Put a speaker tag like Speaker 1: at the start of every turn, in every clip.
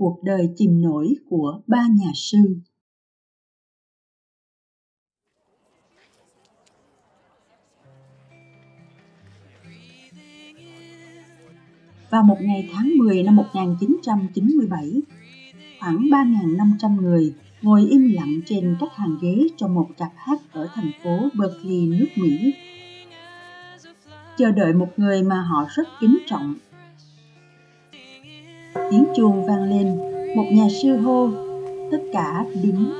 Speaker 1: cuộc đời chìm nổi của ba nhà sư. Vào một ngày tháng 10 năm 1997, khoảng 3.500 người ngồi im lặng trên các hàng ghế trong một cặp hát ở thành phố Berkeley, nước Mỹ. Chờ đợi một người mà họ rất kính trọng. Tiếng chuông vang lên, một nhà sư hô, tất cả đứng.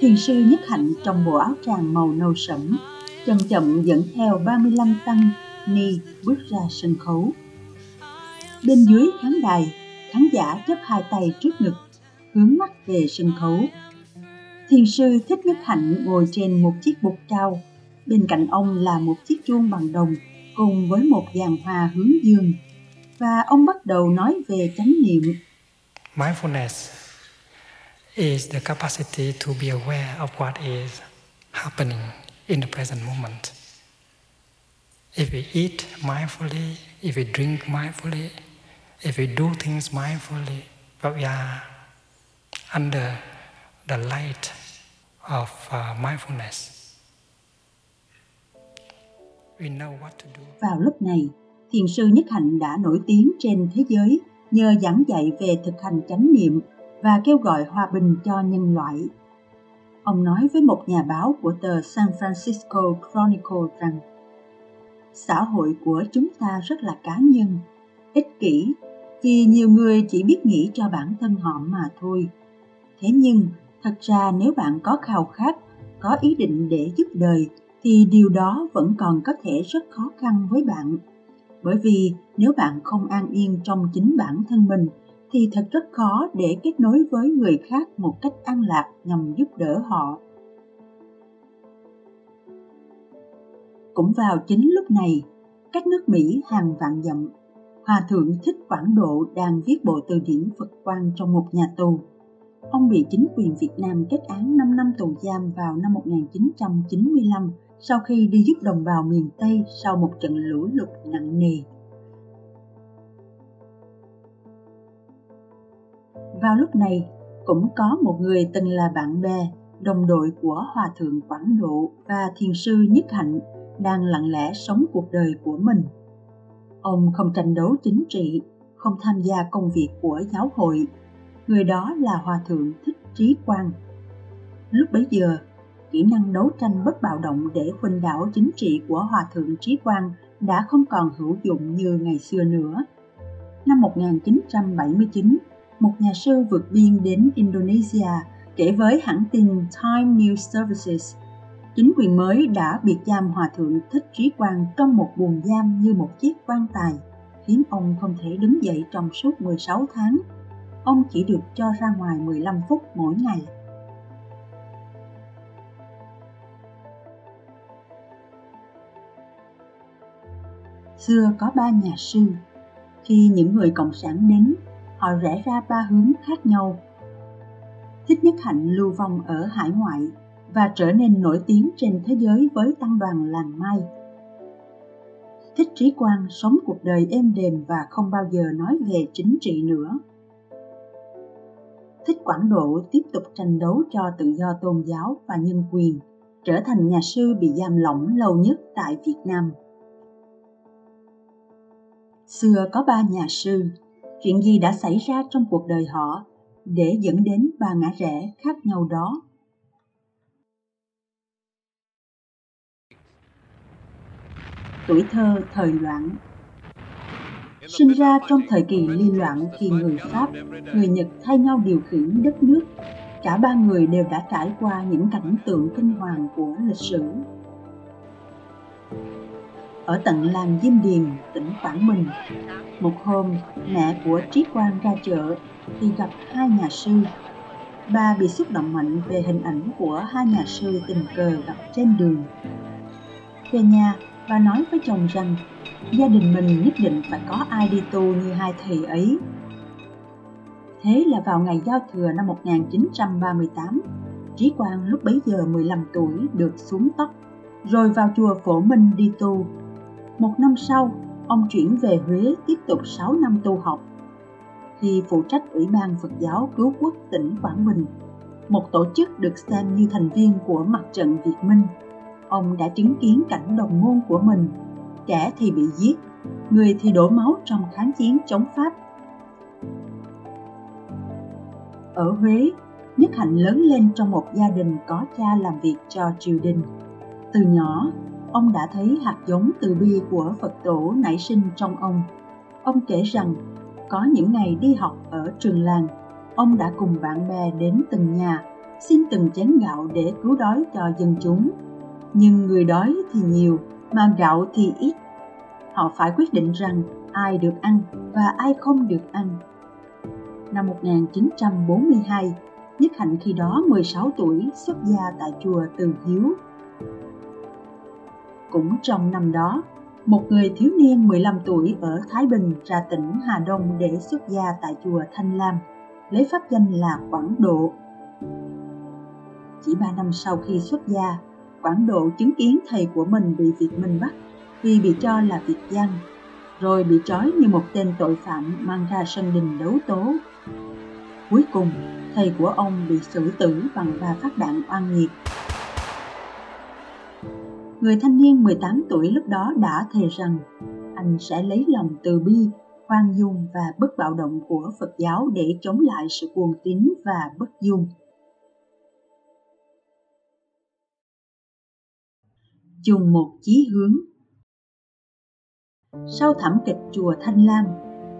Speaker 1: Thiền sư Nhất Hạnh trong bộ áo tràng màu nâu sẫm, chậm chậm dẫn theo 35 tăng ni bước ra sân khấu. Bên dưới khán đài, khán giả chấp hai tay trước ngực, hướng mắt về sân khấu. Thiền sư Thích Nhất Hạnh ngồi trên một chiếc bục cao, bên cạnh ông là một chiếc chuông bằng đồng cùng với một dàn hoa hướng dương. Và ông bắt đầu nói về chánh niệm.
Speaker 2: Mindfulness is the capacity to be aware of what is happening in the present moment. If we eat mindfully, if we drink mindfully, if we do things mindfully, but we are under the light of uh, mindfulness. We know what to do.
Speaker 1: Vào lúc này, thiền sư Nhất Hạnh đã nổi tiếng trên thế giới nhờ giảng dạy về thực hành chánh niệm và kêu gọi hòa bình cho nhân loại. Ông nói với một nhà báo của tờ San Francisco Chronicle rằng xã hội của chúng ta rất là cá nhân, ích kỷ vì nhiều người chỉ biết nghĩ cho bản thân họ mà thôi thế nhưng thật ra nếu bạn có khao khát có ý định để giúp đời thì điều đó vẫn còn có thể rất khó khăn với bạn bởi vì nếu bạn không an yên trong chính bản thân mình, thì thật rất khó để kết nối với người khác một cách an lạc nhằm giúp đỡ họ. Cũng vào chính lúc này cách nước mỹ hàng vạn dặm, hòa thượng thích quảng độ đang viết bộ từ điển phật quan trong một nhà tù. Ông bị chính quyền Việt Nam kết án 5 năm tù giam vào năm 1995 sau khi đi giúp đồng bào miền Tây sau một trận lũ lụt nặng nề. Vào lúc này, cũng có một người từng là bạn bè, đồng đội của Hòa Thượng Quảng Độ và Thiền sư Nhất Hạnh đang lặng lẽ sống cuộc đời của mình. Ông không tranh đấu chính trị, không tham gia công việc của giáo hội người đó là Hòa Thượng Thích Trí Quang. Lúc bấy giờ, kỹ năng đấu tranh bất bạo động để khuynh đảo chính trị của Hòa Thượng Trí Quang đã không còn hữu dụng như ngày xưa nữa. Năm 1979, một nhà sư vượt biên đến Indonesia kể với hãng tin Time News Services chính quyền mới đã biệt giam Hòa Thượng Thích Trí Quang trong một buồng giam như một chiếc quan tài, khiến ông không thể đứng dậy trong suốt 16 tháng ông chỉ được cho ra ngoài 15 phút mỗi ngày. Xưa có ba nhà sư, khi những người cộng sản đến, họ rẽ ra ba hướng khác nhau. Thích Nhất Hạnh lưu vong ở hải ngoại và trở nên nổi tiếng trên thế giới với tăng đoàn làng Mai. Thích Trí Quang sống cuộc đời êm đềm và không bao giờ nói về chính trị nữa. Thích Quảng Độ tiếp tục tranh đấu cho tự do tôn giáo và nhân quyền, trở thành nhà sư bị giam lỏng lâu nhất tại Việt Nam. Xưa có ba nhà sư, chuyện gì đã xảy ra trong cuộc đời họ để dẫn đến ba ngã rẽ khác nhau đó? Tuổi thơ thời loạn sinh ra trong thời kỳ liên loạn khi người Pháp, người Nhật thay nhau điều khiển đất nước. Cả ba người đều đã trải qua những cảnh tượng kinh hoàng của lịch sử. Ở tận làng Diêm Điền, tỉnh Quảng Bình, một hôm mẹ của Trí Quang ra chợ thì gặp hai nhà sư. Ba bị xúc động mạnh về hình ảnh của hai nhà sư tình cờ gặp trên đường. Về nhà, bà nói với chồng rằng gia đình mình nhất định phải có ai đi tu như hai thầy ấy. Thế là vào ngày giao thừa năm 1938, Trí Quang lúc bấy giờ 15 tuổi được xuống tóc, rồi vào chùa Phổ Minh đi tu. Một năm sau, ông chuyển về Huế tiếp tục 6 năm tu học. khi phụ trách Ủy ban Phật giáo Cứu quốc tỉnh Quảng Bình, một tổ chức được xem như thành viên của mặt trận Việt Minh. Ông đã chứng kiến cảnh đồng môn của mình, kẻ thì bị giết, người thì đổ máu trong kháng chiến chống Pháp. Ở Huế, Nhất Hạnh lớn lên trong một gia đình có cha làm việc cho triều đình. Từ nhỏ, ông đã thấy hạt giống từ bi của Phật tổ nảy sinh trong ông. Ông kể rằng, có những ngày đi học ở trường làng, ông đã cùng bạn bè đến từng nhà, xin từng chén gạo để cứu đói cho dân chúng. Nhưng người đói thì nhiều, mà gạo thì ít. Họ phải quyết định rằng ai được ăn và ai không được ăn. Năm 1942, Nhất Hạnh khi đó 16 tuổi xuất gia tại chùa Từ Hiếu. Cũng trong năm đó, một người thiếu niên 15 tuổi ở Thái Bình ra tỉnh Hà Đông để xuất gia tại chùa Thanh Lam, lấy pháp danh là Quảng Độ. Chỉ ba năm sau khi xuất gia, Quảng Độ chứng kiến thầy của mình bị Việt Minh bắt vì bị cho là Việt gian, rồi bị trói như một tên tội phạm mang ra sân đình đấu tố. Cuối cùng, thầy của ông bị xử tử bằng ba phát đạn oan nghiệt. Người thanh niên 18 tuổi lúc đó đã thề rằng anh sẽ lấy lòng từ bi, khoan dung và bất bạo động của Phật giáo để chống lại sự cuồng tín và bất dung. Chung một chí hướng Sau thảm kịch chùa Thanh Lam,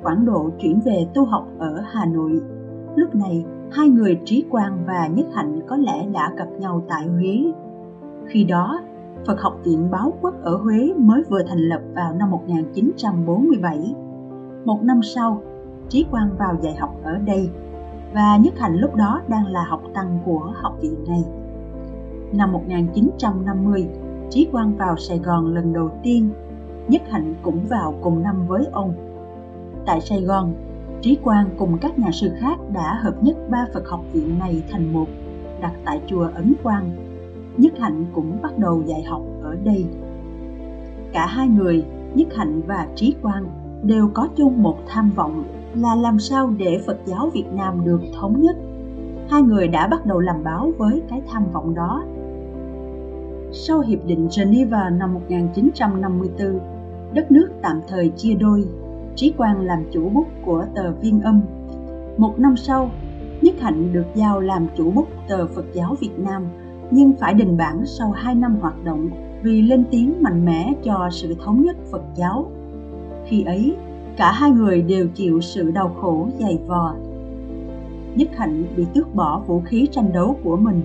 Speaker 1: Quảng Độ chuyển về tu học ở Hà Nội. Lúc này, hai người Trí Quang và Nhất Hạnh có lẽ đã gặp nhau tại Huế. Khi đó, Phật học viện Báo Quốc ở Huế mới vừa thành lập vào năm 1947. Một năm sau, Trí Quang vào dạy học ở đây và Nhất Hạnh lúc đó đang là học tăng của học viện này. Năm 1950, Trí Quang vào Sài Gòn lần đầu tiên, Nhất Hạnh cũng vào cùng năm với ông. Tại Sài Gòn, Trí Quang cùng các nhà sư khác đã hợp nhất ba Phật học viện này thành một, đặt tại chùa Ấn Quang. Nhất Hạnh cũng bắt đầu dạy học ở đây. Cả hai người, Nhất Hạnh và Trí Quang, đều có chung một tham vọng là làm sao để Phật giáo Việt Nam được thống nhất. Hai người đã bắt đầu làm báo với cái tham vọng đó. Sau Hiệp định Geneva năm 1954, đất nước tạm thời chia đôi Trí Quang làm chủ bút của tờ Viên Âm. Một năm sau, Nhất Hạnh được giao làm chủ bút tờ Phật giáo Việt Nam, nhưng phải đình bản sau 2 năm hoạt động vì lên tiếng mạnh mẽ cho sự thống nhất Phật giáo. Khi ấy, cả hai người đều chịu sự đau khổ dày vò. Nhất Hạnh bị tước bỏ vũ khí tranh đấu của mình.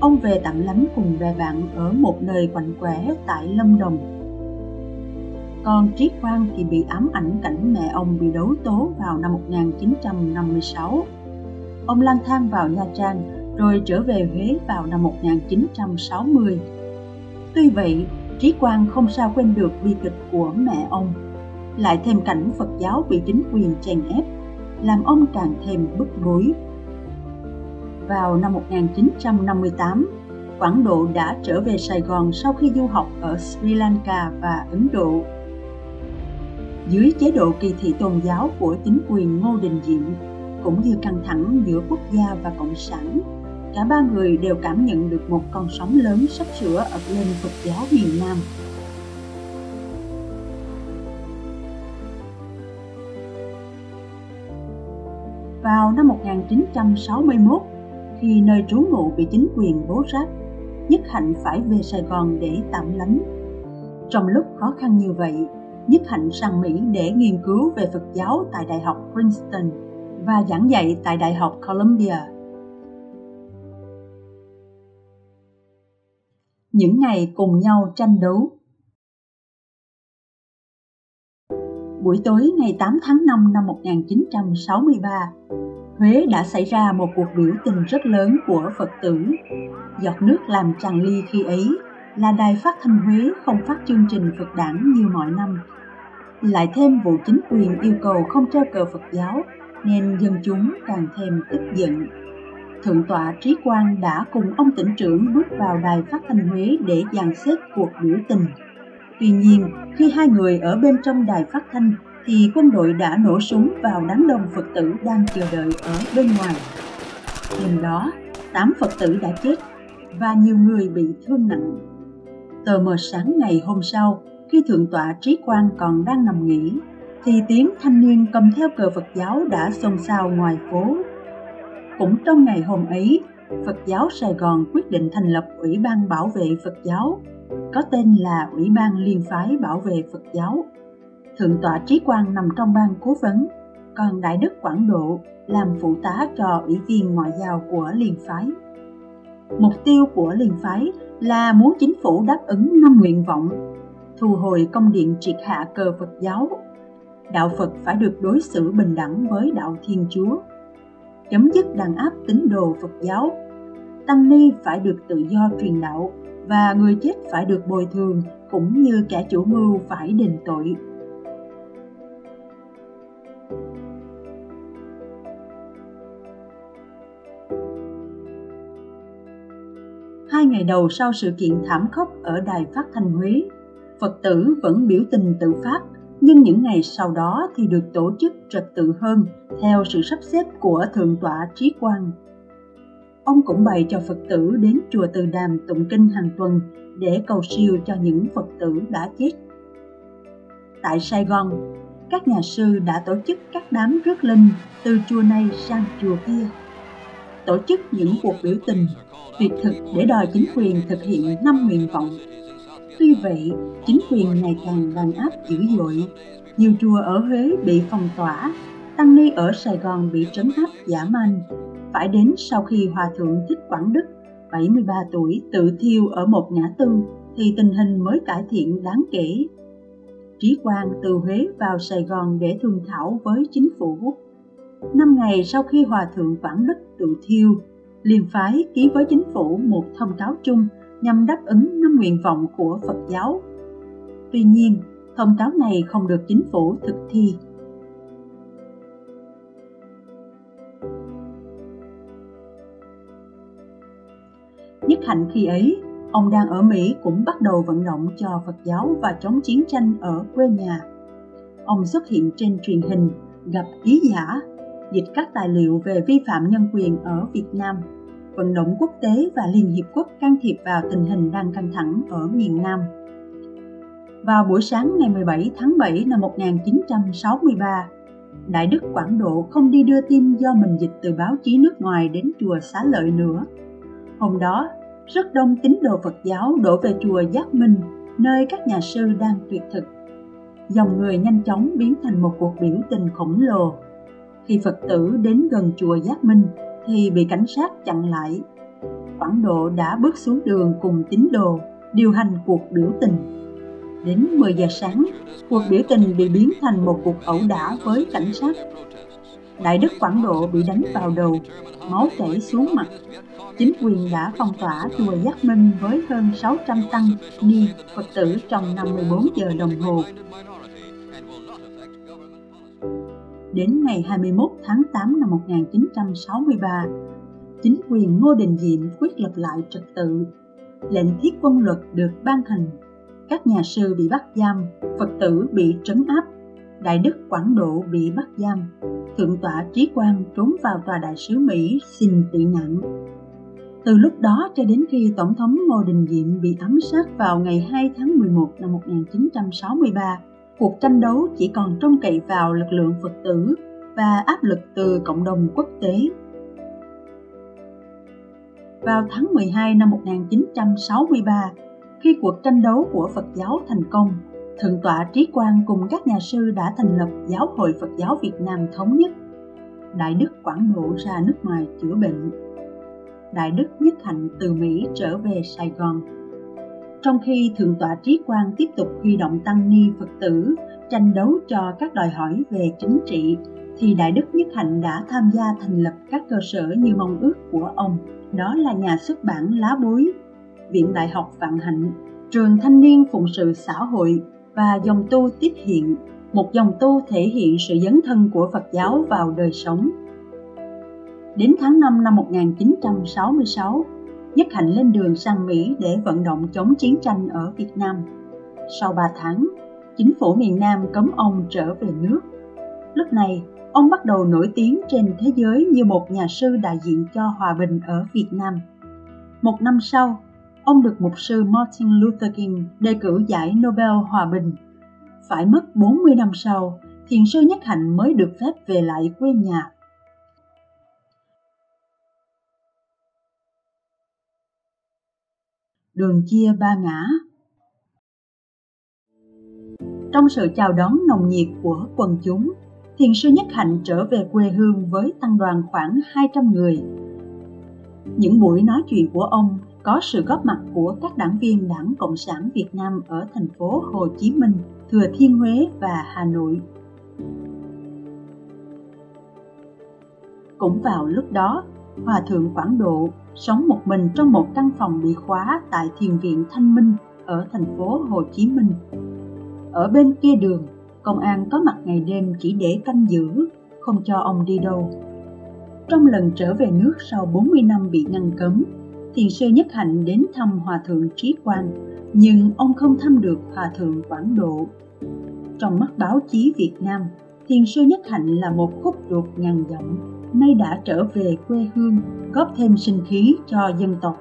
Speaker 1: Ông về tạm lánh cùng bè bạn ở một nơi quạnh quẻ tại Lâm Đồng còn Triết Quang thì bị ám ảnh cảnh mẹ ông bị đấu tố vào năm 1956. Ông lang thang vào Nha Trang rồi trở về Huế vào năm 1960. Tuy vậy, Trí Quang không sao quên được bi kịch của mẹ ông, lại thêm cảnh Phật giáo bị chính quyền chèn ép, làm ông càng thêm bức bối. Vào năm 1958, Quảng Độ đã trở về Sài Gòn sau khi du học ở Sri Lanka và Ấn Độ dưới chế độ kỳ thị tôn giáo của chính quyền Ngô Đình Diệm cũng như căng thẳng giữa quốc gia và cộng sản cả ba người đều cảm nhận được một con sóng lớn sắp sửa ập lên Phật giáo miền Nam. Vào năm 1961, khi nơi trú ngụ bị chính quyền bố ráp, Nhất Hạnh phải về Sài Gòn để tạm lánh. Trong lúc khó khăn như vậy, Nhất Hạnh sang Mỹ để nghiên cứu về Phật giáo tại Đại học Princeton và giảng dạy tại Đại học Columbia. Những ngày cùng nhau tranh đấu Buổi tối ngày 8 tháng 5 năm 1963, Huế đã xảy ra một cuộc biểu tình rất lớn của Phật tử. Giọt nước làm tràn ly khi ấy là Đài Phát thanh Huế không phát chương trình Phật đảng như mọi năm lại thêm vụ chính quyền yêu cầu không treo cờ Phật giáo nên dân chúng càng thêm tức giận. Thượng tọa Trí Quang đã cùng ông tỉnh trưởng bước vào đài phát thanh Huế để dàn xếp cuộc biểu tình. Tuy nhiên, khi hai người ở bên trong đài phát thanh thì quân đội đã nổ súng vào đám đông Phật tử đang chờ đợi ở bên ngoài. Đêm đó, tám Phật tử đã chết và nhiều người bị thương nặng. Tờ mờ sáng ngày hôm sau, khi Thượng tọa Trí Quang còn đang nằm nghỉ, thì tiếng thanh niên cầm theo cờ Phật giáo đã xôn xao ngoài phố. Cũng trong ngày hôm ấy, Phật giáo Sài Gòn quyết định thành lập Ủy ban Bảo vệ Phật giáo, có tên là Ủy ban Liên phái Bảo vệ Phật giáo. Thượng tọa Trí Quang nằm trong ban cố vấn, còn Đại đức Quảng Độ làm phụ tá cho Ủy viên Ngoại giao của Liên phái. Mục tiêu của Liên phái là muốn chính phủ đáp ứng năm nguyện vọng, thu hồi công điện triệt hạ cờ Phật giáo, đạo Phật phải được đối xử bình đẳng với đạo Thiên Chúa, chấm dứt đàn áp tín đồ Phật giáo, tăng ni phải được tự do truyền đạo và người chết phải được bồi thường cũng như kẻ chủ mưu phải đền tội. Hai ngày đầu sau sự kiện thảm khốc ở Đài Phát Thanh Huế, Phật tử vẫn biểu tình tự phát, nhưng những ngày sau đó thì được tổ chức trật tự hơn theo sự sắp xếp của Thượng tọa Trí Quang. Ông cũng bày cho Phật tử đến chùa Từ Đàm tụng kinh hàng tuần để cầu siêu cho những Phật tử đã chết. Tại Sài Gòn, các nhà sư đã tổ chức các đám rước linh từ chùa này sang chùa kia. Tổ chức những cuộc biểu tình, tuyệt thực để đòi chính quyền thực hiện năm nguyện vọng. Tuy vậy, chính quyền ngày càng đàn áp dữ dội. Nhiều chùa ở Huế bị phong tỏa, tăng ni ở Sài Gòn bị trấn áp giả man. Phải đến sau khi Hòa Thượng Thích Quảng Đức, 73 tuổi, tự thiêu ở một ngã tư, thì tình hình mới cải thiện đáng kể. Trí Quang từ Huế vào Sài Gòn để thương thảo với chính phủ. Năm ngày sau khi Hòa Thượng Quảng Đức tự thiêu, liền phái ký với chính phủ một thông cáo chung nhằm đáp ứng năm nguyện vọng của Phật giáo. Tuy nhiên, thông cáo này không được chính phủ thực thi. Nhất hạnh khi ấy, ông đang ở Mỹ cũng bắt đầu vận động cho Phật giáo và chống chiến tranh ở quê nhà. Ông xuất hiện trên truyền hình, gặp ký giả, dịch các tài liệu về vi phạm nhân quyền ở Việt Nam, vận động quốc tế và Liên Hiệp Quốc can thiệp vào tình hình đang căng thẳng ở miền Nam. Vào buổi sáng ngày 17 tháng 7 năm 1963, Đại Đức Quảng Độ không đi đưa tin do mình dịch từ báo chí nước ngoài đến chùa Xá Lợi nữa. Hôm đó, rất đông tín đồ Phật giáo đổ về chùa Giác Minh, nơi các nhà sư đang tuyệt thực. Dòng người nhanh chóng biến thành một cuộc biểu tình khổng lồ. Khi Phật tử đến gần chùa Giác Minh thì bị cảnh sát chặn lại. Quảng Độ đã bước xuống đường cùng tín đồ, điều hành cuộc biểu tình. Đến 10 giờ sáng, cuộc biểu tình bị biến thành một cuộc ẩu đả với cảnh sát. Đại đức Quảng Độ bị đánh vào đầu, máu chảy xuống mặt. Chính quyền đã phong tỏa chùa Giác Minh với hơn 600 tăng ni Phật tử trong 54 giờ đồng hồ. Đến ngày 21 tháng 8 năm 1963, chính quyền Ngô Đình Diệm quyết lập lại trật tự. Lệnh thiết quân luật được ban hành. Các nhà sư bị bắt giam, Phật tử bị trấn áp, Đại đức Quảng Độ bị bắt giam, Thượng tọa Trí Quang trốn vào tòa đại sứ Mỹ xin tị nạn. Từ lúc đó cho đến khi Tổng thống Ngô Đình Diệm bị ám sát vào ngày 2 tháng 11 năm 1963, cuộc tranh đấu chỉ còn trông cậy vào lực lượng Phật tử và áp lực từ cộng đồng quốc tế. Vào tháng 12 năm 1963, khi cuộc tranh đấu của Phật giáo thành công, Thượng tọa Trí Quang cùng các nhà sư đã thành lập Giáo hội Phật giáo Việt Nam Thống nhất. Đại Đức Quảng Độ ra nước ngoài chữa bệnh. Đại Đức Nhất Hạnh từ Mỹ trở về Sài Gòn. Trong khi Thượng tọa Trí Quang tiếp tục huy động tăng ni Phật tử tranh đấu cho các đòi hỏi về chính trị, thì Đại Đức Nhất Hạnh đã tham gia thành lập các cơ sở như mong ước của ông. Đó là nhà xuất bản Lá Bối, Viện Đại học Vạn Hạnh, Trường Thanh niên Phụng sự Xã hội và dòng tu tiếp hiện, một dòng tu thể hiện sự dấn thân của Phật giáo vào đời sống. Đến tháng 5 năm 1966, Nhất Hạnh lên đường sang Mỹ để vận động chống chiến tranh ở Việt Nam. Sau 3 tháng, chính phủ miền Nam cấm ông trở về nước. Lúc này, ông bắt đầu nổi tiếng trên thế giới như một nhà sư đại diện cho hòa bình ở Việt Nam. Một năm sau, ông được mục sư Martin Luther King đề cử giải Nobel Hòa bình. Phải mất 40 năm sau, thiền sư Nhất Hạnh mới được phép về lại quê nhà. Đường chia ba ngã Trong sự chào đón nồng nhiệt của quần chúng, thiền sư Nhất Hạnh trở về quê hương với tăng đoàn khoảng 200 người. Những buổi nói chuyện của ông có sự góp mặt của các đảng viên Đảng Cộng sản Việt Nam ở thành phố Hồ Chí Minh, Thừa Thiên Huế và Hà Nội. Cũng vào lúc đó, Hòa Thượng Quảng Độ sống một mình trong một căn phòng bị khóa tại Thiền viện Thanh Minh ở thành phố Hồ Chí Minh. Ở bên kia đường, công an có mặt ngày đêm chỉ để canh giữ, không cho ông đi đâu. Trong lần trở về nước sau 40 năm bị ngăn cấm, thiền sư Nhất Hạnh đến thăm Hòa Thượng Trí Quang, nhưng ông không thăm được Hòa Thượng Quảng Độ. Trong mắt báo chí Việt Nam, thiền sư Nhất Hạnh là một khúc ruột ngàn dặm, nay đã trở về quê hương, góp thêm sinh khí cho dân tộc.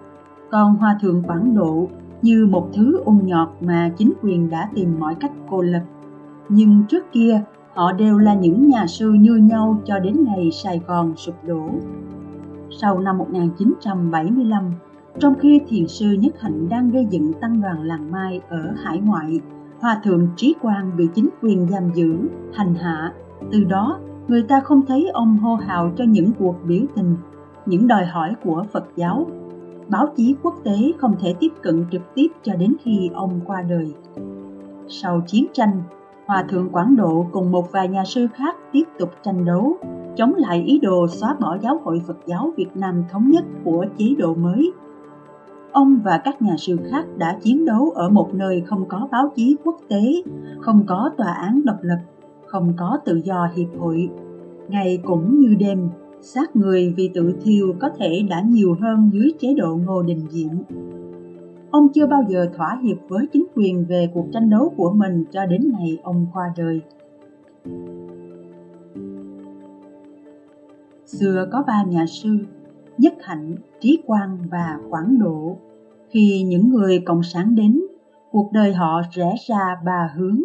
Speaker 1: Còn Hòa Thượng Quảng Độ như một thứ ung nhọt mà chính quyền đã tìm mọi cách cô lập. Nhưng trước kia, họ đều là những nhà sư như nhau cho đến ngày Sài Gòn sụp đổ. Sau năm 1975, trong khi thiền sư Nhất Hạnh đang gây dựng tăng đoàn làng Mai ở hải ngoại, Hòa thượng Trí Quang bị chính quyền giam giữ, hành hạ. Từ đó, người ta không thấy ông hô hào cho những cuộc biểu tình, những đòi hỏi của Phật giáo. Báo chí quốc tế không thể tiếp cận trực tiếp cho đến khi ông qua đời. Sau chiến tranh, Hòa thượng Quảng Độ cùng một vài nhà sư khác tiếp tục tranh đấu, chống lại ý đồ xóa bỏ giáo hội Phật giáo Việt Nam thống nhất của chế độ mới ông và các nhà sư khác đã chiến đấu ở một nơi không có báo chí quốc tế, không có tòa án độc lập, không có tự do hiệp hội. Ngày cũng như đêm, xác người vì tự thiêu có thể đã nhiều hơn dưới chế độ Ngô Đình Diệm. Ông chưa bao giờ thỏa hiệp với chính quyền về cuộc tranh đấu của mình cho đến ngày ông qua đời. Xưa có ba nhà sư, Nhất Hạnh, Trí Quang và Quảng Độ khi những người cộng sản đến cuộc đời họ rẽ ra ba hướng